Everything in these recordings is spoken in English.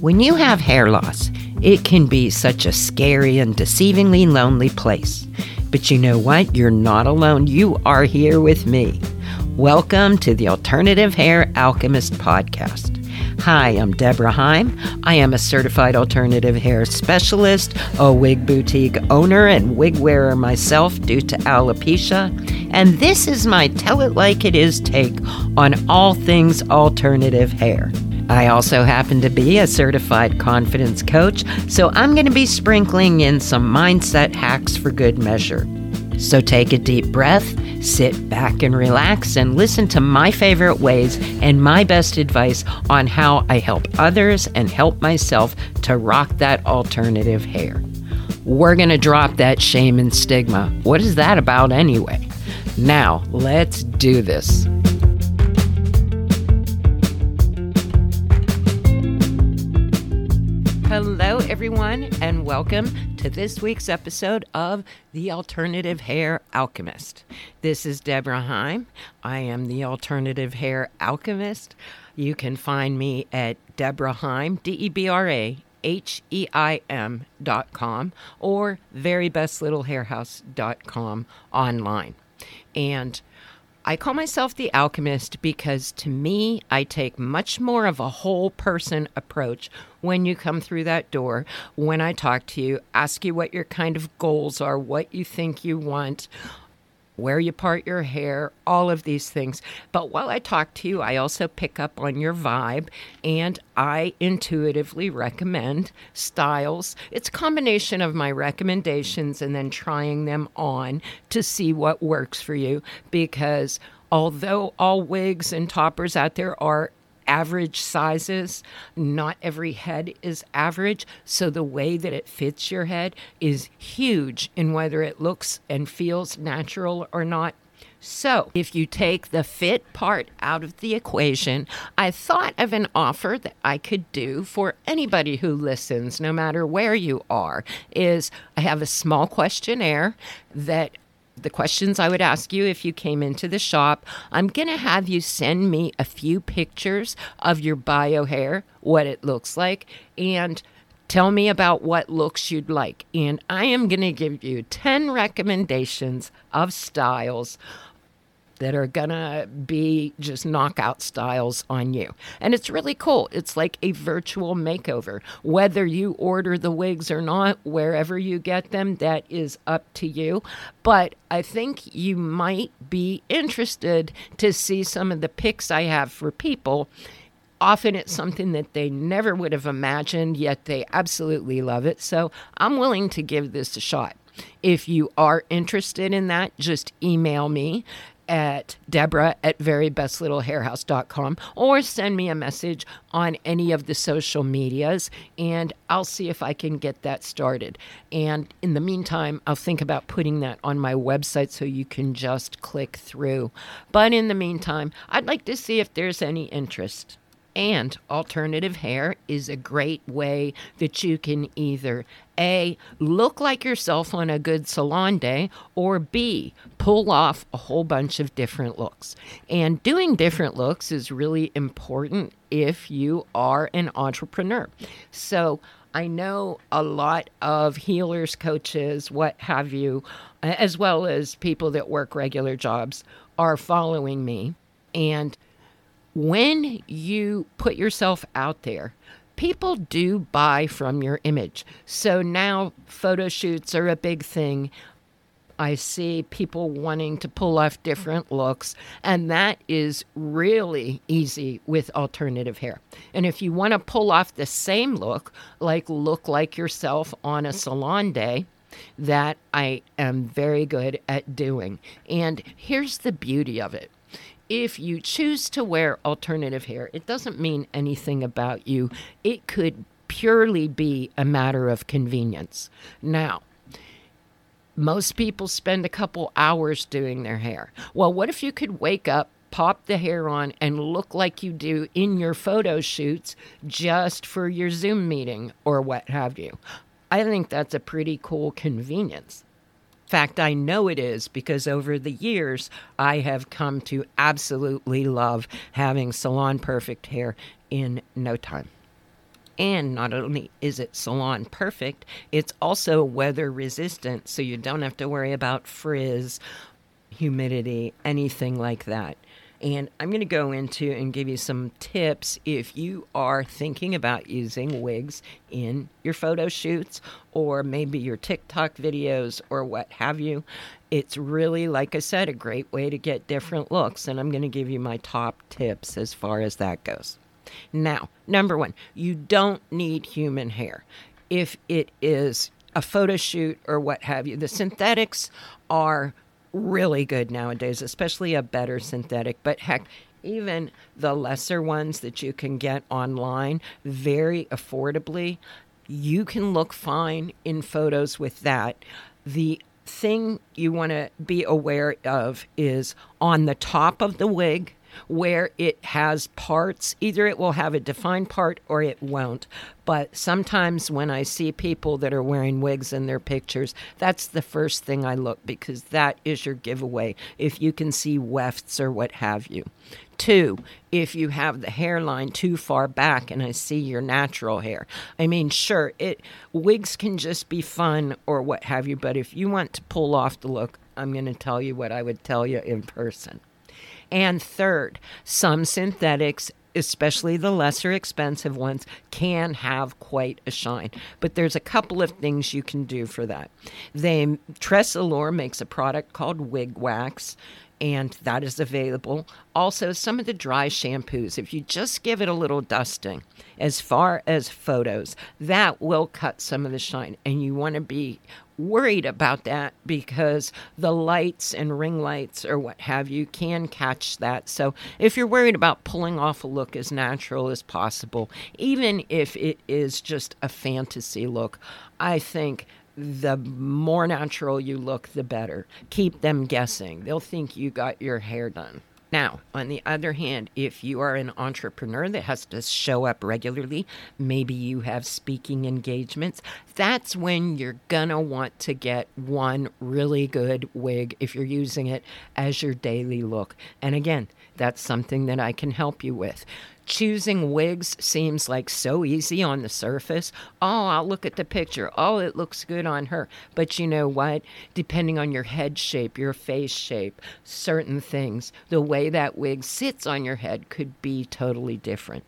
When you have hair loss, it can be such a scary and deceivingly lonely place. But you know what? You're not alone. You are here with me. Welcome to the Alternative Hair Alchemist podcast. Hi, I'm Debra Heim. I am a certified alternative hair specialist, a wig boutique owner, and wig wearer myself due to alopecia. And this is my Tell It Like It Is take on all things alternative hair. I also happen to be a certified confidence coach, so I'm going to be sprinkling in some mindset hacks for good measure. So take a deep breath, sit back and relax, and listen to my favorite ways and my best advice on how I help others and help myself to rock that alternative hair. We're going to drop that shame and stigma. What is that about anyway? Now, let's do this. Hello, everyone, and welcome to this week's episode of The Alternative Hair Alchemist. This is Debra Heim. I am the Alternative Hair Alchemist. You can find me at Debra Heim, D E B R A H E I M dot com or verybestlittlehairhouse.com online. And I call myself the alchemist because to me, I take much more of a whole person approach when you come through that door, when I talk to you, ask you what your kind of goals are, what you think you want, where you part your hair, all of these things. But while I talk to you, I also pick up on your vibe and I intuitively recommend styles. It's a combination of my recommendations and then trying them on to see what works for you because although all wigs and toppers out there are average sizes. Not every head is average, so the way that it fits your head is huge in whether it looks and feels natural or not. So, if you take the fit part out of the equation, I thought of an offer that I could do for anybody who listens, no matter where you are. Is I have a small questionnaire that the questions I would ask you if you came into the shop. I'm going to have you send me a few pictures of your bio hair, what it looks like, and tell me about what looks you'd like. And I am going to give you 10 recommendations of styles that are gonna be just knockout styles on you. And it's really cool. It's like a virtual makeover. Whether you order the wigs or not, wherever you get them, that is up to you. But I think you might be interested to see some of the pics I have for people often it's something that they never would have imagined, yet they absolutely love it. So I'm willing to give this a shot. If you are interested in that, just email me at Debra at verybestlittlehairhouse.com or send me a message on any of the social medias and I'll see if I can get that started. And in the meantime, I'll think about putting that on my website so you can just click through. But in the meantime, I'd like to see if there's any interest. And alternative hair is a great way that you can either A, look like yourself on a good salon day, or B, pull off a whole bunch of different looks. And doing different looks is really important if you are an entrepreneur. So I know a lot of healers, coaches, what have you, as well as people that work regular jobs, are following me. And when you put yourself out there, people do buy from your image. So now photo shoots are a big thing. I see people wanting to pull off different looks, and that is really easy with alternative hair. And if you want to pull off the same look, like look like yourself on a salon day, that I am very good at doing. And here's the beauty of it if you choose to wear alternative hair, it doesn't mean anything about you. It could purely be a matter of convenience. Now, most people spend a couple hours doing their hair. Well, what if you could wake up, pop the hair on, and look like you do in your photo shoots just for your Zoom meeting or what have you? I think that's a pretty cool convenience fact, I know it is because over the years, I have come to absolutely love having salon perfect hair in no time. And not only is it salon perfect, it's also weather resistant, so you don't have to worry about frizz, humidity, anything like that. And I'm going to go into and give you some tips if you are thinking about using wigs in your photo shoots or maybe your TikTok videos or what have you. It's really, like I said, a great way to get different looks. And I'm going to give you my top tips as far as that goes. Now, number one, you don't need human hair. If it is a photo shoot or what have you, the synthetics are really good nowadays, especially a better synthetic. But heck, even the lesser ones that you can get online very affordably, you can look fine in photos with that. The thing you want to be aware of is on the top of the wig where it has parts. Either it will have a defined part or it won't. But sometimes when I see people that are wearing wigs in their pictures, that's the first thing I look because that is your giveaway if you can see wefts or what have you. Two, if you have the hairline too far back and I see your natural hair. I mean, sure, it wigs can just be fun or what have you, but if you want to pull off the look, I'm going to tell you what I would tell you in person. And third, some synthetics especially the lesser expensive ones, can have quite a shine. But there's a couple of things you can do for that. They Tressallure makes a product called Wig Wax. And that is available. Also, some of the dry shampoos, if you just give it a little dusting, as far as photos, that will cut some of the shine. And you want to be worried about that because the lights and ring lights or what have you can catch that. So if you're worried about pulling off a look as natural as possible, even if it is just a fantasy look, I think the more natural you look, the better. Keep them guessing. They'll think you got your hair done. Now, on the other hand, if you are an entrepreneur that has to show up regularly, maybe you have speaking engagements, that's when you're gonna want to get one really good wig if you're using it as your daily look. And again, that's something that I can help you with choosing wigs seems like so easy on the surface. Oh, I'll look at the picture. Oh, it looks good on her. But you know what? Depending on your head shape, your face shape, certain things, the way that wig sits on your head could be totally different.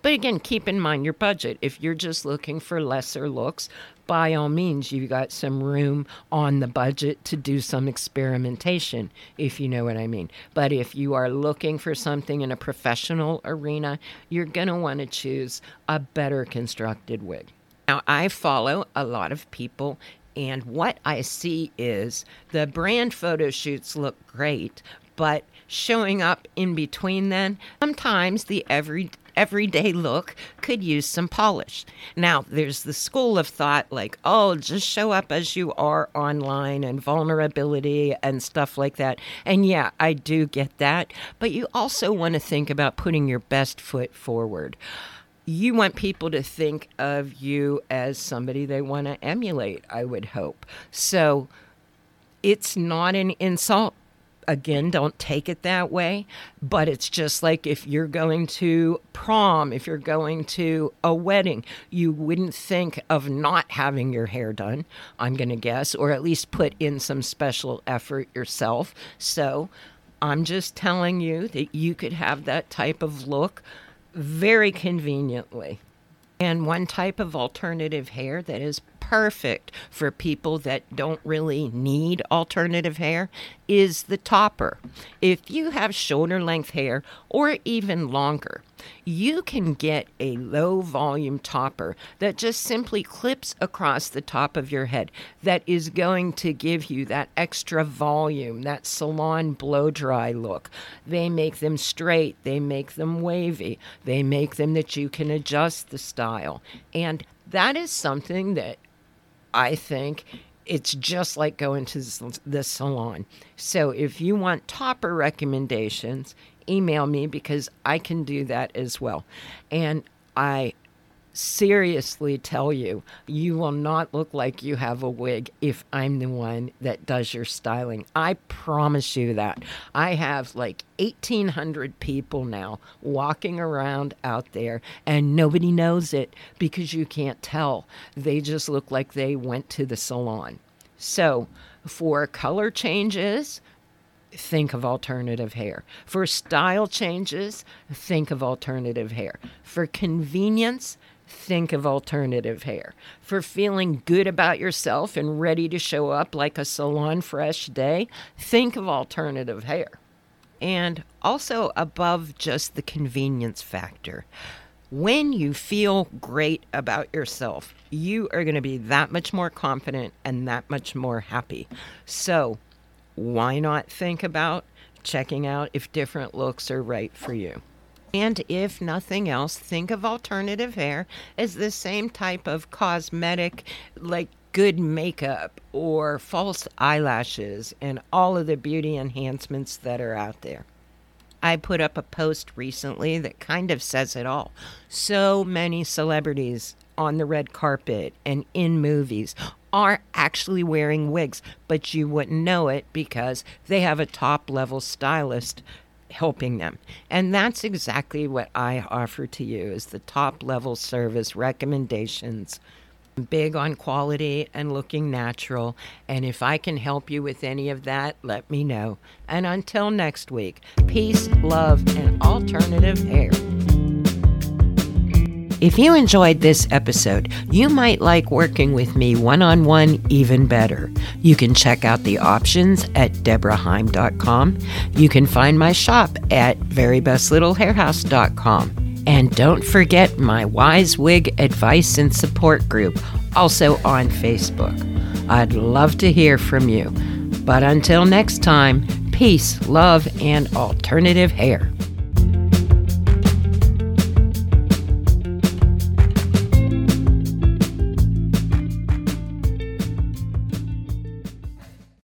But again, keep in mind your budget. If you're just looking for lesser looks, by all means, you've got some room on the budget to do some experimentation, if you know what I mean. But if you are looking for something in a professional arena, you're going to want to choose a better constructed wig. Now, I follow a lot of people and what I see is the brand photo shoots look great, but showing up in between then, sometimes the every everyday look could use some polish. Now, there's the school of thought like, oh, just show up as you are online and vulnerability and stuff like that. And yeah, I do get that. But you also want to think about putting your best foot forward you want people to think of you as somebody they want to emulate, I would hope. So it's not an insult again, don't take it that way. But it's just like if you're going to prom, if you're going to a wedding, you wouldn't think of not having your hair done, I'm going to guess, or at least put in some special effort yourself. So I'm just telling you that you could have that type of look very conveniently. And one type of alternative hair that is perfect for people that don't really need alternative hair is the topper. If you have shoulder length hair or even longer, you can get a low volume topper that just simply clips across the top of your head that is going to give you that extra volume, that salon blow dry look. They make them straight, they make them wavy, they make them that you can adjust the style. And that is something that I think it's just like going to the salon. So if you want topper recommendations, email me because I can do that as well. And I seriously tell you, you will not look like you have a wig if I'm the one that does your styling. I promise you that. I have like 1,800 people now walking around out there, and nobody knows it because you can't tell. They just look like they went to the salon. So, for color changes, think of alternative hair. For style changes, think of alternative hair. For convenience, think of alternative hair. For feeling good about yourself and ready to show up like a salon fresh day, think of alternative hair. And also, above just the convenience factor, when you feel great about yourself, you are going to be that much more confident and that much more happy. So, why not think about checking out if different looks are right for you? And if nothing else, think of alternative hair as the same type of cosmetic, like good makeup or false eyelashes and all of the beauty enhancements that are out there. I put up a post recently that kind of says it all. So many celebrities on the red carpet and in movies are actually wearing wigs, but you wouldn't know it because they have a top level stylist helping them. And that's exactly what I offer to you is the top level service recommendations. Big on quality and looking natural. And if I can help you with any of that, let me know. And until next week, peace, love, and alternative hair. If you enjoyed this episode, you might like working with me one on one even better. You can check out the options at debraheim.com. You can find my shop at verybestlittlehairhouse.com. And don't forget my Wise Wig advice and support group, also on Facebook. I'd love to hear from you. But until next time, peace, love, and alternative hair.